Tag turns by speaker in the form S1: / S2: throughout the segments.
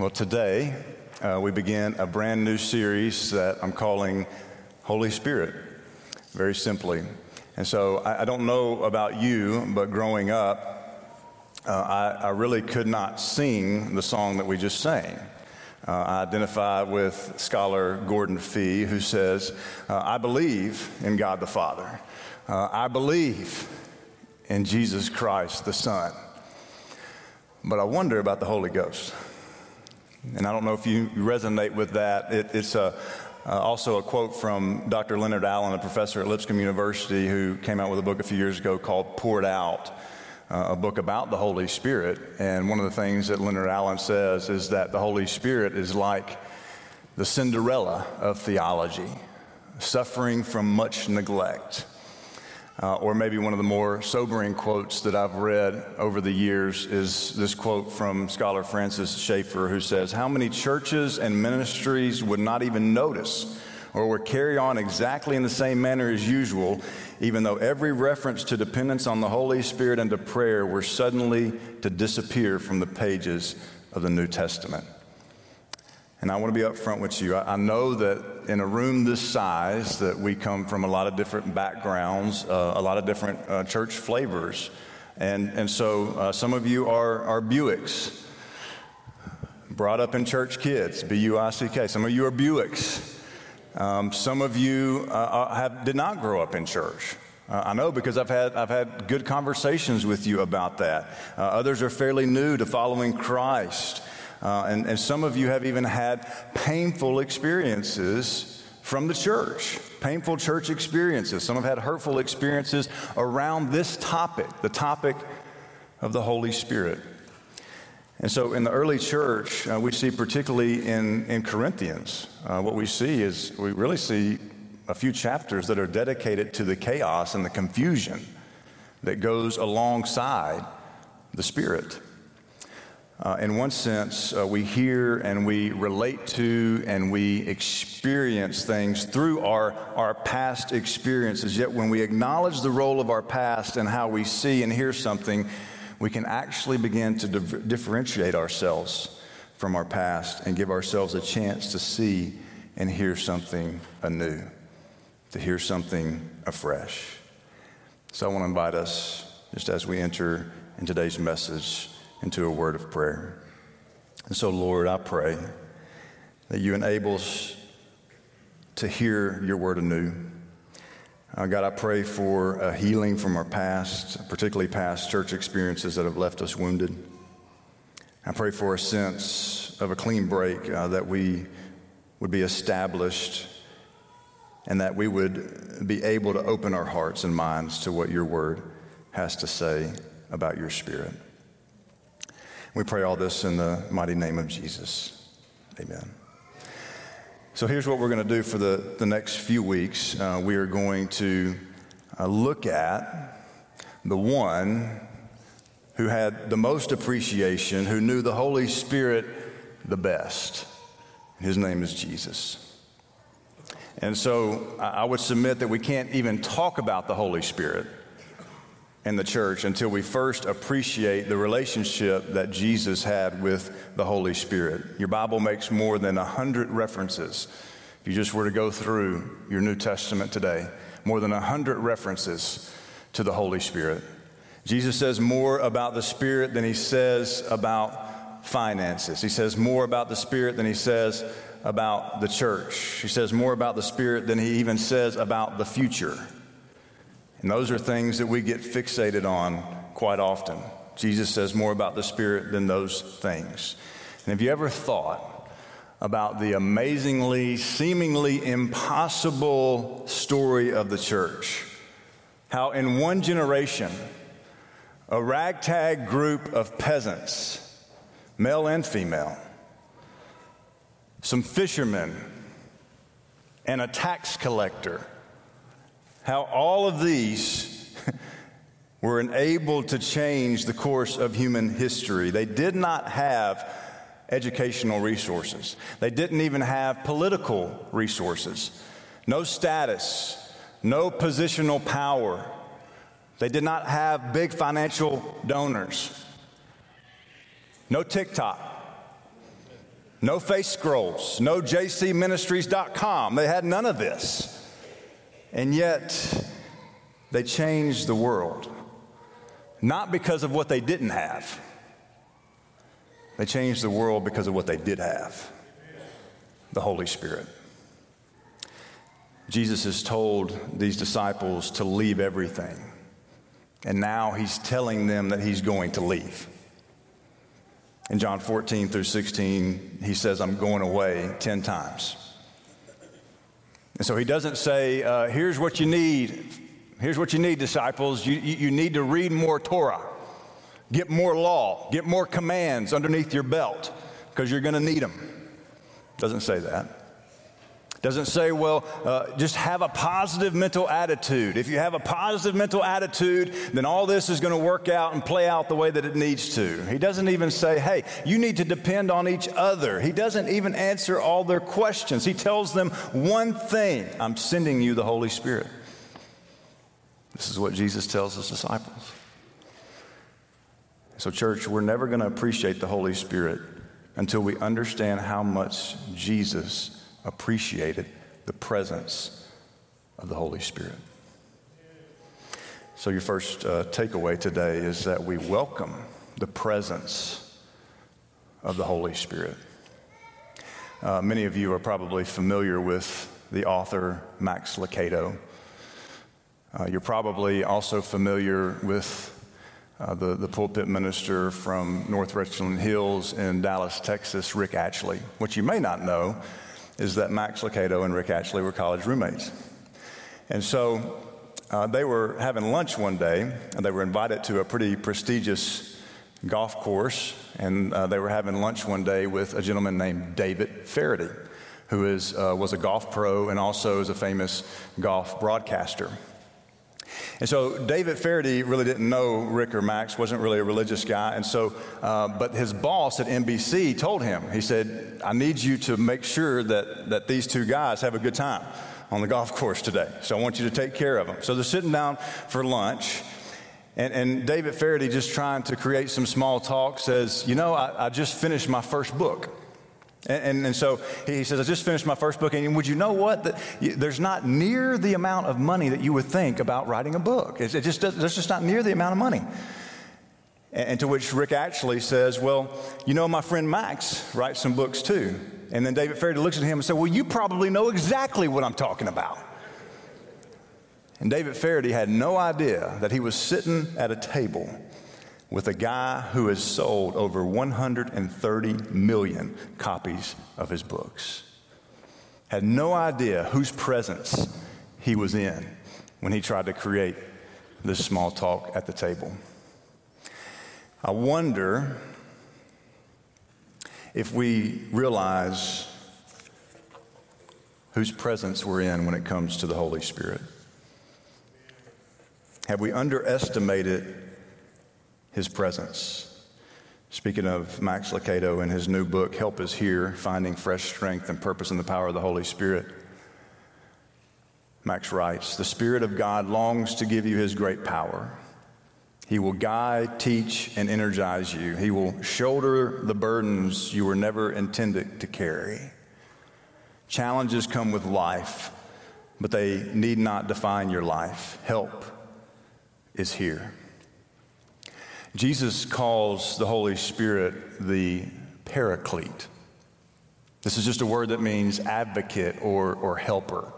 S1: Well, today uh, we begin a brand new series that I'm calling Holy Spirit, very simply. And so I, I don't know about you, but growing up, uh, I, I, really could not sing the song that we just sang. Uh, I identify with scholar Gordon Fee, who says, uh, I believe in God the Father. Uh, I believe in Jesus Christ the Son. But I wonder about the Holy Ghost. And I don't know if you resonate with that. It, it's a, uh, also a quote from Dr. Leonard Allen, a professor at Lipscomb University, who came out with a book a few years ago called Poured Out, uh, a book about the Holy Spirit. And one of the things that Leonard Allen says is that the Holy Spirit is like the Cinderella of theology, suffering from much neglect. Uh, or maybe one of the more sobering quotes that I've read over the years is this quote from scholar Francis Schaeffer, who says, How many churches and ministries would not even notice or would carry on exactly in the same manner as usual, even though every reference to dependence on the Holy Spirit and to prayer were suddenly to disappear from the pages of the New Testament? And I want to be upfront with you. I, I, know that in a room this size, that we come from a lot of different backgrounds, uh, a lot of different uh, church flavors, and and so uh, some of you are are Buicks, brought up in church kids, B U I C K. Some of you are Buicks. Um, some of you uh, uh, have did not grow up in church. Uh, I know because I've had, I've had good conversations with you about that. Uh, others are fairly new to following Christ. Uh, and, and some of you have even had painful experiences from the church, painful church experiences. Some have had hurtful experiences around this topic, the topic of the Holy Spirit. And so in the early church, uh, we see, particularly in, in Corinthians, uh, what we see is we really see a few chapters that are dedicated to the chaos and the confusion that goes alongside the Spirit. Uh, in one sense, uh, we hear and we relate to and we experience things through our, our past experiences. Yet, when we acknowledge the role of our past and how we see and hear something, we can actually begin to dif- differentiate ourselves from our past and give ourselves a chance to see and hear something anew, to hear something afresh. So, I want to invite us, just as we enter in today's message, into a word of prayer. And so, Lord, I pray that you enable us to hear your word anew. Uh, God, I pray for a healing from our past, particularly past church experiences that have left us wounded. I pray for a sense of a clean break uh, that we would be established and that we would be able to open our hearts and minds to what your word has to say about your spirit. We pray all this in the mighty name of Jesus. Amen. So here's what we're going to do for the, the next few weeks. Uh, we are going to uh, look at the one who had the most appreciation, who knew the Holy Spirit the best. His name is Jesus. And so I would submit that we can't even talk about the Holy Spirit in the church until we first appreciate the relationship that Jesus had with the Holy Spirit. Your Bible makes more than a hundred references. If you just were to go through your New Testament today, more than a hundred references to the Holy Spirit. Jesus says more about the Spirit than he says about finances. He says more about the Spirit than he says about the church. He says more about the Spirit than he even says about the future. And those are things that we get fixated on quite often. Jesus says more about the Spirit than those things. And have you ever thought about the amazingly, seemingly impossible story of the church? How in one generation, a ragtag group of peasants, male and female, some fishermen, and a tax collector, how all of these were enabled to change the course of human history. They did not have educational resources, they didn't even have political resources, no status, no positional power. They did not have big financial donors, no TikTok, no face scrolls, no jcministries.com. They had none of this. And yet, they changed the world. Not because of what they didn't have, they changed the world because of what they did have the Holy Spirit. Jesus has told these disciples to leave everything. And now he's telling them that he's going to leave. In John 14 through 16, he says, I'm going away 10 times. And so he doesn't say, uh, here's what you need. Here's what you need, disciples. You, you need to read more Torah, get more law, get more commands underneath your belt, because you're going to need them. Doesn't say that. Doesn't say, well, uh, just have a positive mental attitude. If you have a positive mental attitude, then all this is going to work out and play out the way that it needs to. He doesn't even say, hey, you need to depend on each other. He doesn't even answer all their questions. He tells them one thing I'm sending you the Holy Spirit. This is what Jesus tells his disciples. So, church, we're never going to appreciate the Holy Spirit until we understand how much Jesus appreciated the presence of the Holy Spirit. So, your first uh, takeaway today is that we welcome the presence of the Holy Spirit. Uh, many of you are probably familiar with the author Max Lucado. Uh, you're probably also familiar with uh, the, the pulpit minister from North Richland Hills in Dallas, Texas, Rick Atchley. What you may not know is that Max Lucado and Rick Atchley were college roommates. And so uh, they were having lunch one day, and they were invited to a pretty prestigious golf course, and uh, they were having lunch one day with a gentleman named David Feherty, who is, uh, was a golf pro and also is a famous golf broadcaster. And so David Feherty really didn't know Rick or Max, wasn't really a religious guy. And so, uh, but his boss at NBC told him, he said, I need you to make sure that, that these two guys have a good time on the golf course today. So I want you to take care of them. So they're sitting down for lunch. And, and David Feherty, just trying to create some small talk, says, You know, I, I just finished my first book. And, and, and, so he says, I just finished my first book, and would you know what? There's not near the amount of money that you would think about writing a book. It, it just does, there's just not near the amount of money. And, and, to which Rick Atchley says, Well, you know, my friend Max writes some books too. And then David Feherty looks at him and says, Well, you probably know exactly what I'm talking about. And David Feherty had no idea that he was sitting at a table with a guy who has sold over 130 million copies of his books. Had no idea whose presence he was in when he tried to create this small talk at the table. I wonder if we realize whose presence we're in when it comes to the Holy Spirit. Have we underestimated his presence. Speaking of Max Lucado and his new book, Help Is Here Finding Fresh Strength and Purpose in the Power of the Holy Spirit, Max writes The Spirit of God longs to give you his great power. He will guide, teach, and energize you. He will shoulder the burdens you were never intended to carry. Challenges come with life, but they need not define your life. Help is here. Jesus calls the Holy Spirit the paraclete. This is just a word that means advocate or, or helper.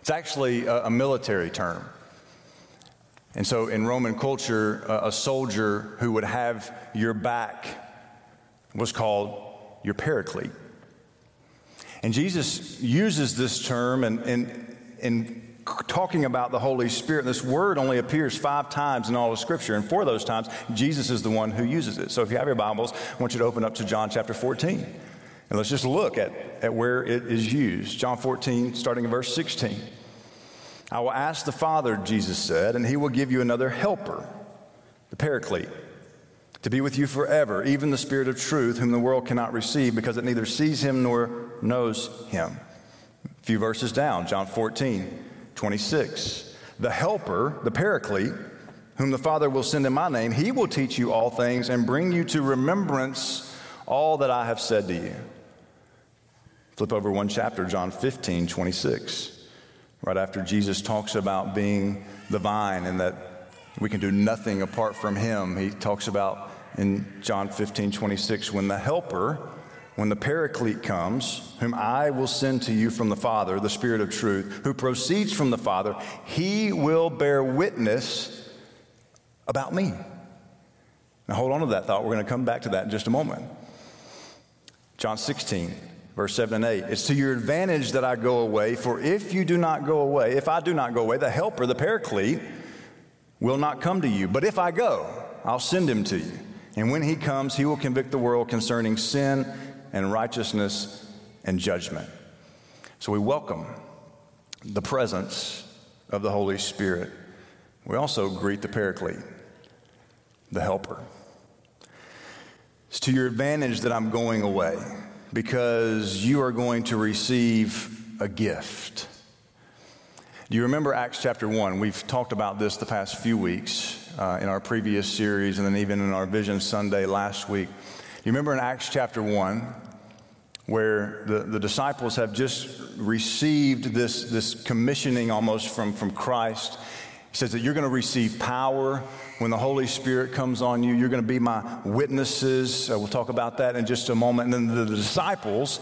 S1: It's actually a, a military term. And so in Roman culture, a, a soldier who would have your back was called your paraclete. And Jesus uses this term and, and, and talking about the Holy Spirit. This word only appears five times in all of Scripture, and for those times, Jesus is the one who uses it. So if you have your Bibles, I want you to open up to John chapter 14. And let's just look at, at where it is used. John 14, starting in verse 16. I will ask the Father, Jesus said, and he will give you another helper, the Paraclete, to be with you forever, even the Spirit of truth, whom the world cannot receive because it neither sees him nor knows him. A few verses down, John 14. 26. The Helper, the Paraclete, whom the Father will send in my name, he will teach you all things and bring you to remembrance all that I have said to you. Flip over one chapter, John 15, 26. Right after Jesus talks about being the vine and that we can do nothing apart from him, he talks about in John 15, 26, when the Helper, when the Paraclete comes, whom I will send to you from the Father, the Spirit of truth, who proceeds from the Father, he will bear witness about me. Now hold on to that thought. We're going to come back to that in just a moment. John 16, verse 7 and 8. It's to your advantage that I go away, for if you do not go away, if I do not go away, the Helper, the Paraclete, will not come to you. But if I go, I'll send him to you. And when he comes, he will convict the world concerning sin and righteousness and judgment. So we welcome the presence of the Holy Spirit. We also greet the Paraclete, the Helper. It's to your advantage that I'm going away because you are going to receive a gift. Do you remember Acts chapter 1? We've talked about this the past few weeks uh, in our previous series and then even in our Vision Sunday last week. You remember in Acts chapter 1 where the, the disciples have just received this, this commissioning almost from, from Christ. He says that you're going to receive power when the Holy Spirit comes on you. You're going to be my witnesses. Uh, we'll talk about that in just a moment. And then the, the disciples,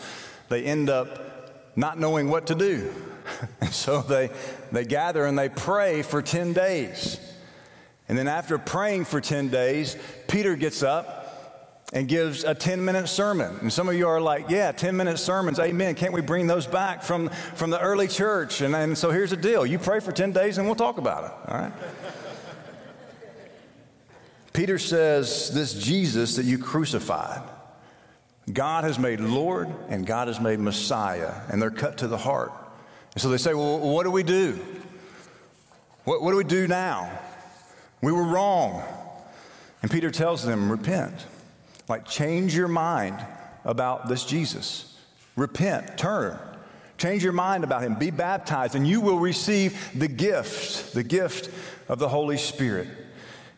S1: they end up not knowing what to do. and so they, they gather and they pray for 10 days. And then after praying for 10 days, Peter gets up and gives a 10 minute sermon. And some of you are like, yeah, 10 minute sermons, amen. Can't we bring those back from, from the early church? And, and so here's the deal you pray for 10 days and we'll talk about it, all right? Peter says, This Jesus that you crucified, God has made Lord and God has made Messiah, and they're cut to the heart. And so they say, Well, what do we do? What, what do we do now? We were wrong. And Peter tells them, repent. Like, change your mind about this Jesus. Repent, turn. Change your mind about him. Be baptized, and you will receive the gift, the gift of the Holy Spirit.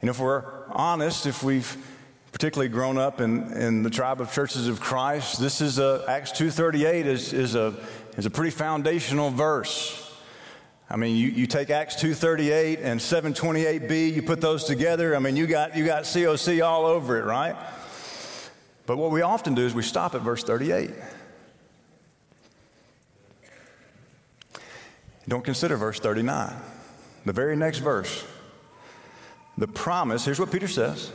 S1: And if we're honest, if we've particularly grown up in, in the tribe of churches of Christ, this is a, Acts 2.38 is, is, a, is a pretty foundational verse. I mean, you, you take Acts 2.38 and 728b, you put those together, I mean, you got, you got COC all over it, right? But what we often do is we stop at verse 38. Don't consider verse 39, the very next verse. The promise, here's what Peter says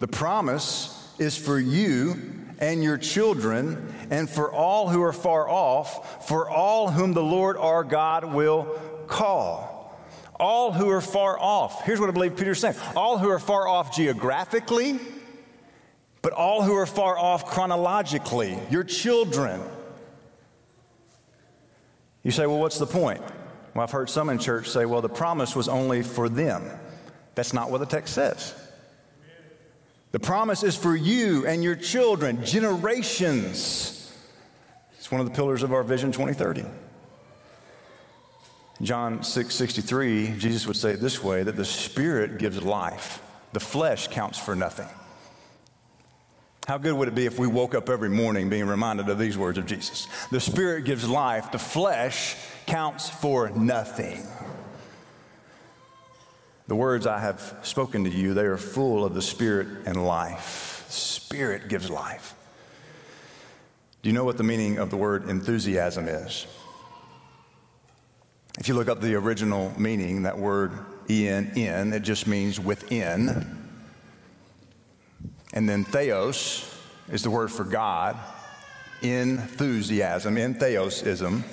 S1: the promise is for you and your children, and for all who are far off, for all whom the Lord our God will call. All who are far off. Here's what I believe Peter's saying all who are far off geographically, but all who are far off chronologically, your children. You say, well, what's the point? Well, I've heard some in church say, well, the promise was only for them. That's not what the text says. The promise is for you and your children, generations. It's one of the pillars of our Vision 2030. John 6 63, Jesus would say it this way that the Spirit gives life, the flesh counts for nothing. How good would it be if we woke up every morning being reminded of these words of Jesus? The Spirit gives life, the flesh counts for nothing. The words I have spoken to you, they are full of the Spirit and life. Spirit gives life. Do you know what the meaning of the word enthusiasm is? If you look up the original meaning, that word en, in, it just means within. And then theos is the word for God, enthusiasm, in theosism.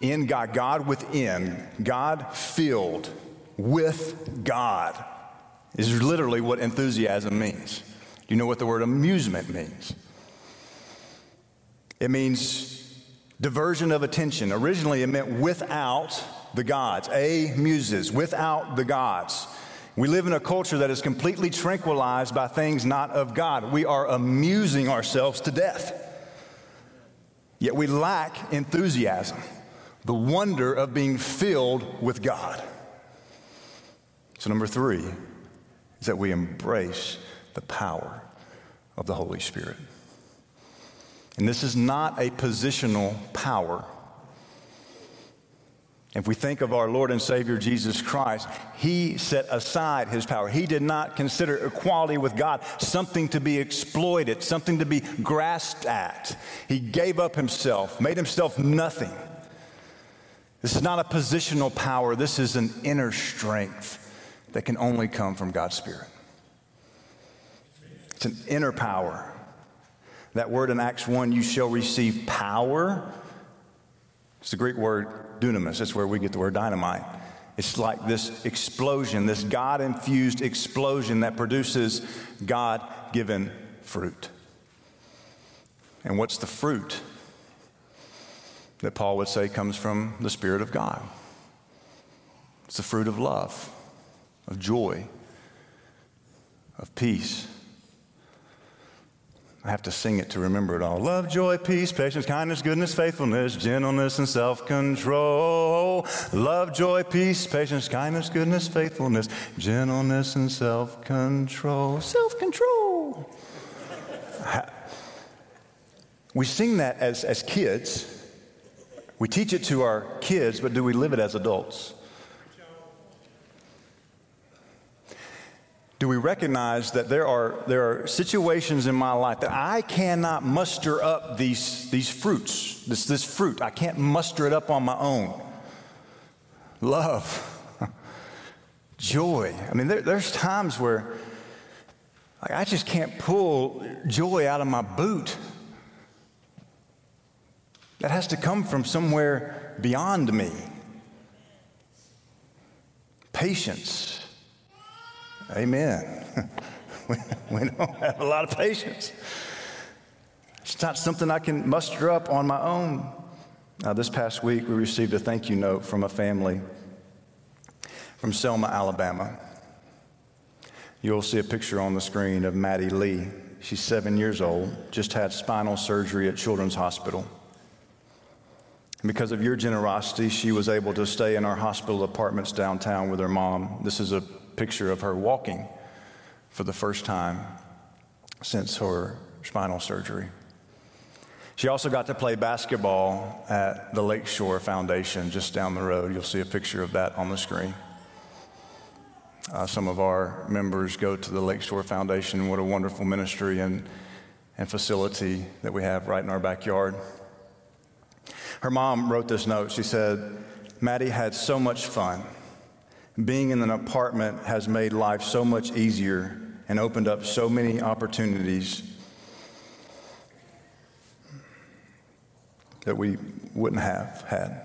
S1: In God, God within, God filled with God is literally what enthusiasm means. Do you know what the word amusement means? It means diversion of attention. Originally, it meant without the gods, a muses, without the gods. We live in a culture that is completely tranquilized by things not of God. We are amusing ourselves to death. Yet we lack enthusiasm, the wonder of being filled with God. So, number three is that we embrace the power of the Holy Spirit. And this is not a positional power. If we think of our Lord and Savior Jesus Christ, He set aside His power. He did not consider equality with God something to be exploited, something to be grasped at. He gave up Himself, made Himself nothing. This is not a positional power, this is an inner strength that can only come from God's Spirit. It's an inner power. That word in Acts 1, you shall receive power. It's the Greek word dunamis. That's where we get the word dynamite. It's like this explosion, this God infused explosion that produces God given fruit. And what's the fruit that Paul would say comes from the Spirit of God? It's the fruit of love, of joy, of peace, I have to sing it to remember it all. Love, joy, peace, patience, kindness, goodness, faithfulness, gentleness, and self control. Love, joy, peace, patience, kindness, goodness, faithfulness, gentleness, and self control. Self control. we sing that as, as kids. We teach it to our kids, but do we live it as adults? We recognize that there are, there are situations in my life that I cannot muster up these, these fruits, this, this fruit. I can't muster it up on my own. Love, joy. I mean, there, there's times where like, I just can't pull joy out of my boot. That has to come from somewhere beyond me. Patience Amen. we, don't have a lot of patience. It's not something I can muster up on my own. This past week, we received a thank you note from a family from Selma, Alabama. You'll see a picture on the screen of Maddie Lee. She's seven years old, just had spinal surgery at Children's Hospital. Because of your generosity, she was able to stay in our hospital apartments downtown with her mom. This is a picture of her walking for the first time since her spinal surgery. She also got to play basketball at the Lakeshore Foundation just down the road. You'll see a picture of that on the screen. Uh, some of our members go to the Lakeshore Foundation. What a wonderful ministry and, and facility that we have right in our backyard. Her mom wrote this note. She said, Maddie had so much fun. Being in an apartment has made life so much easier and opened up so many opportunities that we wouldn't have had.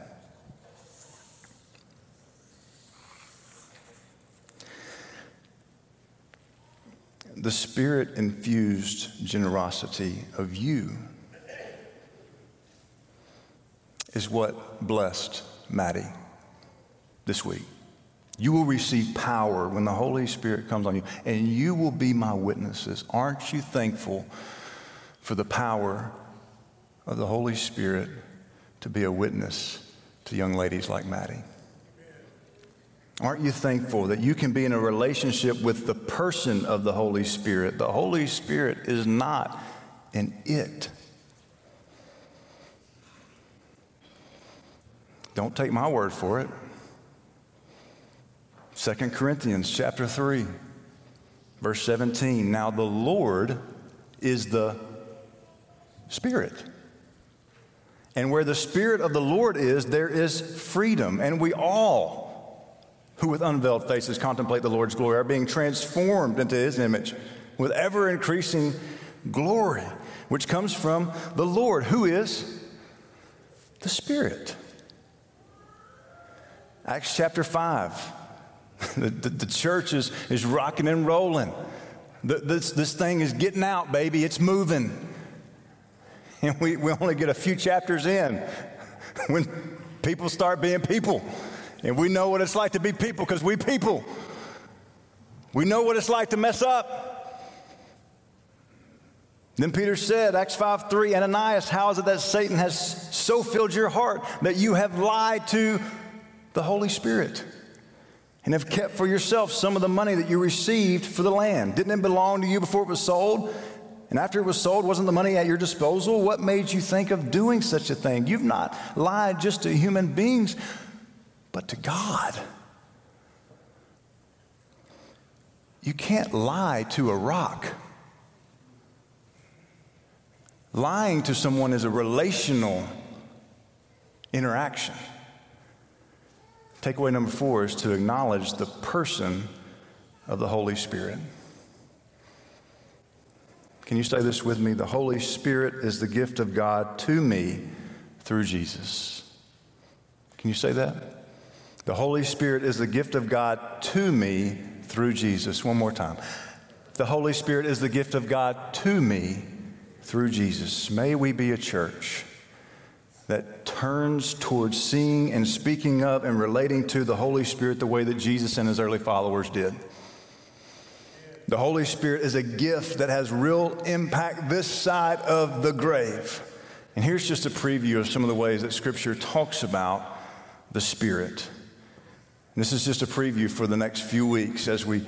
S1: The spirit infused generosity of you is what blessed Maddie this week. You will receive power when the Holy Spirit comes on you, and you will be my witnesses. Aren't you thankful for the power of the Holy Spirit to be a witness to young ladies like Maddie? Aren't you thankful that you can be in a relationship with the person of the Holy Spirit? The Holy Spirit is not an it. Don't take my word for it. 2 Corinthians chapter 3, verse 17. Now the Lord is the Spirit. And where the Spirit of the Lord is, there is freedom. And we all, who with unveiled faces contemplate the Lord's glory, are being transformed into His image with ever increasing glory, which comes from the Lord, who is the Spirit. Acts chapter 5 the, the, the, church is, is rocking and rolling. The, this, this thing is getting out, baby. It's moving. And we, we only get a few chapters in when people start being people. And we know what it's like to be people because we people. We know what it's like to mess up. Then Peter said, Acts 5 3, Ananias, how is it that Satan has so filled your heart that you have lied to the Holy Spirit? and have kept for yourself some of the money that you received for the land. Didn't it belong to you before it was sold? And after it was sold, wasn't the money at your disposal? What made you think of doing such a thing? You've not lied just to human beings, but to God. You can't lie to a rock. Lying to someone is a relational interaction. Takeaway number four is to acknowledge the person of the Holy Spirit. Can you say this with me? The Holy Spirit is the gift of God to me through Jesus. Can you say that? The Holy Spirit is the gift of God to me through Jesus. One more time. The Holy Spirit is the gift of God to me through Jesus. May we be a church that turns towards seeing and speaking of and relating to the Holy Spirit the way that Jesus and his early followers did. The Holy Spirit is a gift that has real impact this side of the grave. And here's just a preview of some of the ways that Scripture talks about the Spirit. This is just a preview for the next few weeks as we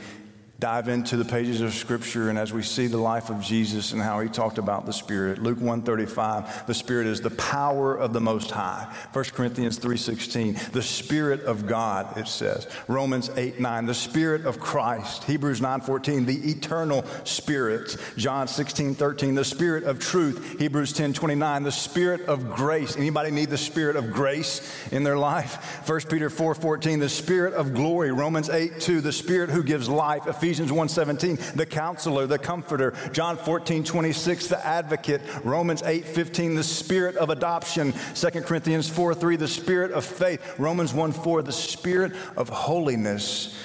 S1: dive into the pages of scripture and as we see the life of Jesus and how he talked about the spirit luke 135 the spirit is the power of the most high. 1 corinthians 3.16 the spirit of god it says. Romans 8 9 the spirit of christ. Hebrews 9.14 the eternal spirit. John 16 13 the spirit of truth. Hebrews 10 29 the spirit of grace. Anybody need the spirit of grace in their life? 1 peter 4 14 the spirit of glory. Romans 8 2 the spirit who gives life. Ephesians Ephesians 1:17, the counselor, the comforter, John 14:26, the advocate, Romans 8:15, the spirit of adoption, 2 Corinthians 4:3, the spirit of faith, Romans 1:4, the spirit of holiness.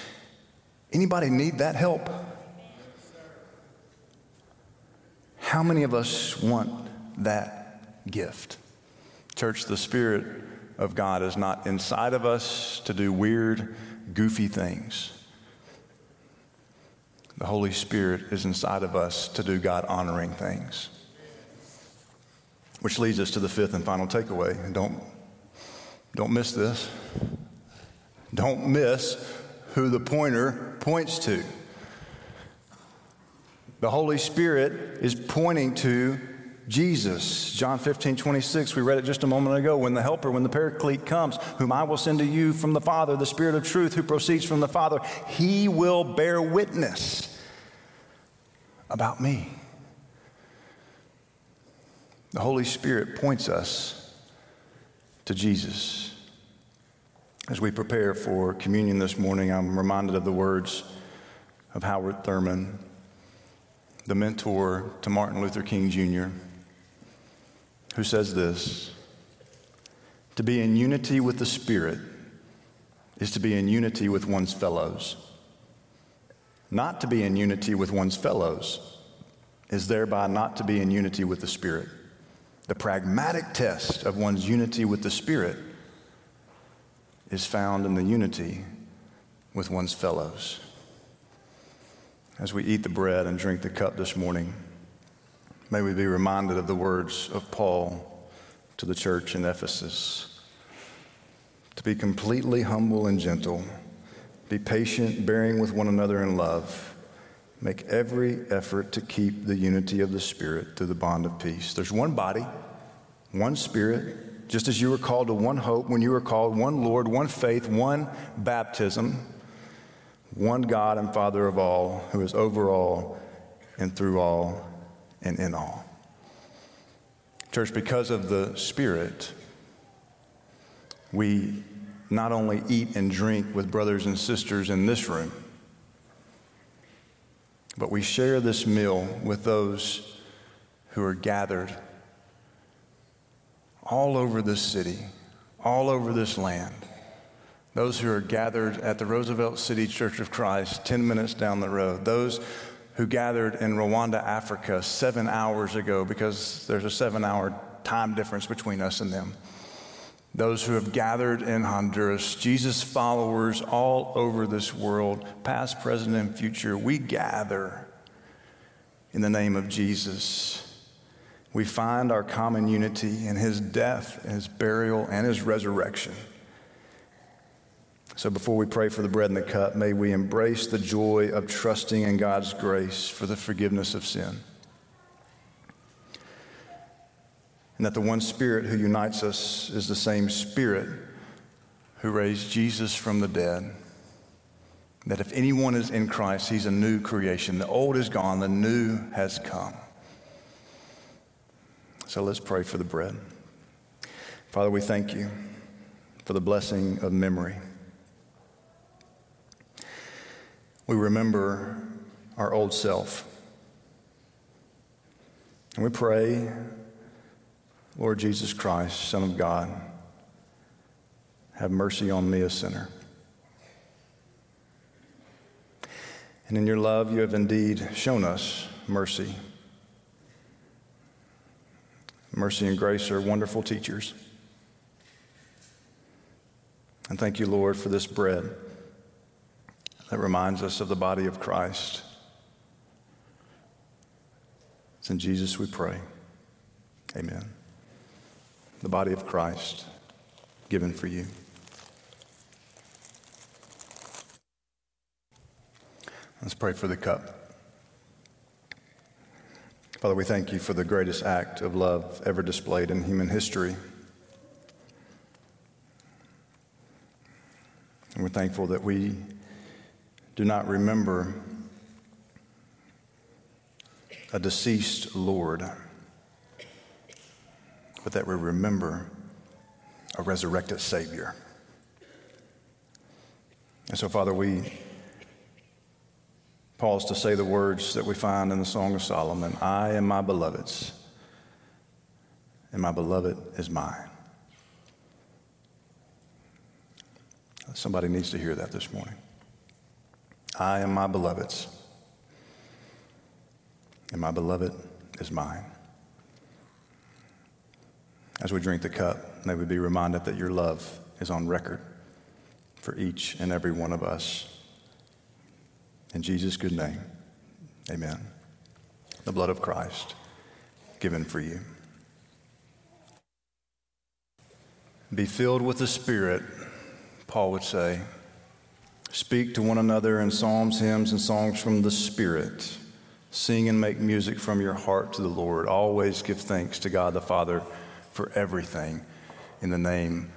S1: Anybody need that help? How many of us want that gift? Church, the Spirit of God is not inside of us to do weird, goofy things. The Holy Spirit is inside of us to do God honoring things. Which leads us to the fifth and final takeaway. Don't, don't miss this. Don't miss who the pointer points to. The Holy Spirit is pointing to Jesus. John 15, 26, we read it just a moment ago. When the Helper, when the Paraclete comes, whom I will send to you from the Father, the Spirit of truth who proceeds from the Father, he will bear witness about me. The Holy Spirit points us to Jesus. As we prepare for communion this morning, I'm reminded of the words of Howard Thurman, the mentor to Martin Luther King Jr who says this To be in unity with the Spirit is to be in unity with one's fellows. Not to be in unity with one's fellows is thereby not to be in unity with the Spirit. The pragmatic test of one's unity with the Spirit is found in the unity with one's fellows. As we eat the bread and drink the cup this morning, May we be reminded of the words of Paul to the church in Ephesus to be completely humble and gentle, be patient, bearing with one another in love. Make every effort to keep the unity of the Spirit through the bond of peace. There's one body, one Spirit, just as you were called to one hope when you were called, one Lord, one faith, one baptism, one God and Father of all, who is over all and through all and in all. Church, because of the Spirit, we not only eat and drink with brothers and sisters in this room, but we share this meal with those who are gathered all over this city, all over this land. Those who are gathered at the Roosevelt City Church of Christ, 10 minutes down the road. Those who gathered in Rwanda, Africa, seven hours ago, because there's a seven hour time difference between us and them. Those who have gathered in Honduras, Jesus followers all over this world, past, present, and future, we gather in the name of Jesus. We find our common unity in his death, his burial, and his resurrection. So before we pray for the bread and the cup, may we embrace the joy of trusting in God's grace for the forgiveness of sin. and that the one Spirit who unites us is the same Spirit who raised Jesus from the dead. That if anyone is in Christ, he's a new creation. The old is gone, the new has come. So let's pray for the bread. Father, we thank you for the blessing of memory. We remember our old self. And we pray, Lord Jesus Christ, Son of God, have mercy on me, a sinner. And in your love, you have indeed shown us mercy. Mercy and grace are wonderful teachers. And thank you, Lord, for this bread that reminds us of the body of Christ. It's in Jesus we pray. Amen. The body of Christ given for you. Let's pray for the cup. Father, we thank you for the greatest act of love ever displayed in human history. And we're thankful that we do not remember a deceased Lord, but that we remember a resurrected Savior. And so, Father, we pause to say the words that we find in the Song of Solomon I am my beloved's, and my beloved is mine. Somebody needs to hear that this morning. I am my beloved's, and my beloved is mine. As we drink the cup, may we be reminded that your love is on record for each and every one of us. In Jesus' good name, amen. The blood of Christ given for you. Be filled with the Spirit, Paul would say. Speak to one another in psalms, hymns, and songs from the Spirit. Sing and make music from your heart to the Lord. Always give thanks to God the Father for everything in the name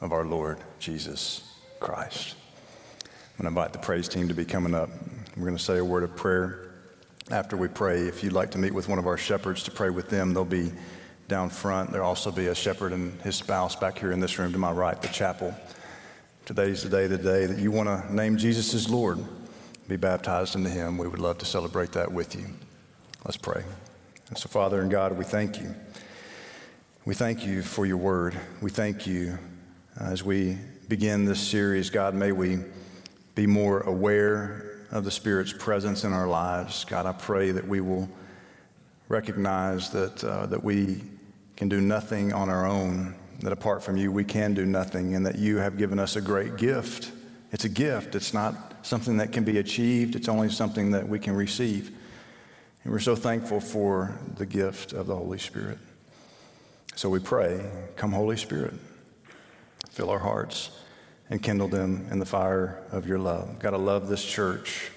S1: of our Lord Jesus Christ. I'm going to invite the praise team to be coming up. We're going to say a word of prayer after we pray. If you'd like to meet with one of our shepherds to pray with them, they'll be down front. There'll also be a shepherd and his spouse back here in this room to my right, the chapel. Today's the day, the day that you want to name Jesus as Lord, be baptized into Him. We would love to celebrate that with you. Let's pray. And so, Father and God, we thank you. We thank you for your word. We thank you as we begin this series. God, may we be more aware of the Spirit's presence in our lives. God, I pray that we will recognize that, uh, that we can do nothing on our own, that apart from you, we can do nothing, and that you have given us a great gift. It's a gift, it's not something that can be achieved, it's only something that we can receive. And we're so thankful for the gift of the Holy Spirit. So we pray, come, Holy Spirit, fill our hearts and kindle them in the fire of your love. Got to love this church.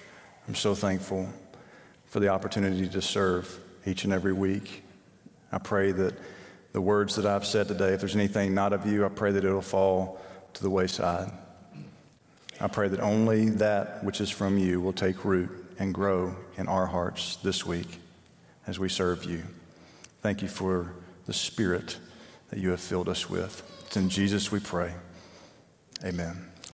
S1: I'm so thankful for the opportunity to serve each and every week. I pray that the words that I've said today, if there's anything not of you, I pray that it'll fall to the wayside. I pray that only that which is from you will take root and grow in our hearts this week as we serve you. Thank you for the Spirit that you have filled us with. It's in Jesus we pray. Amen.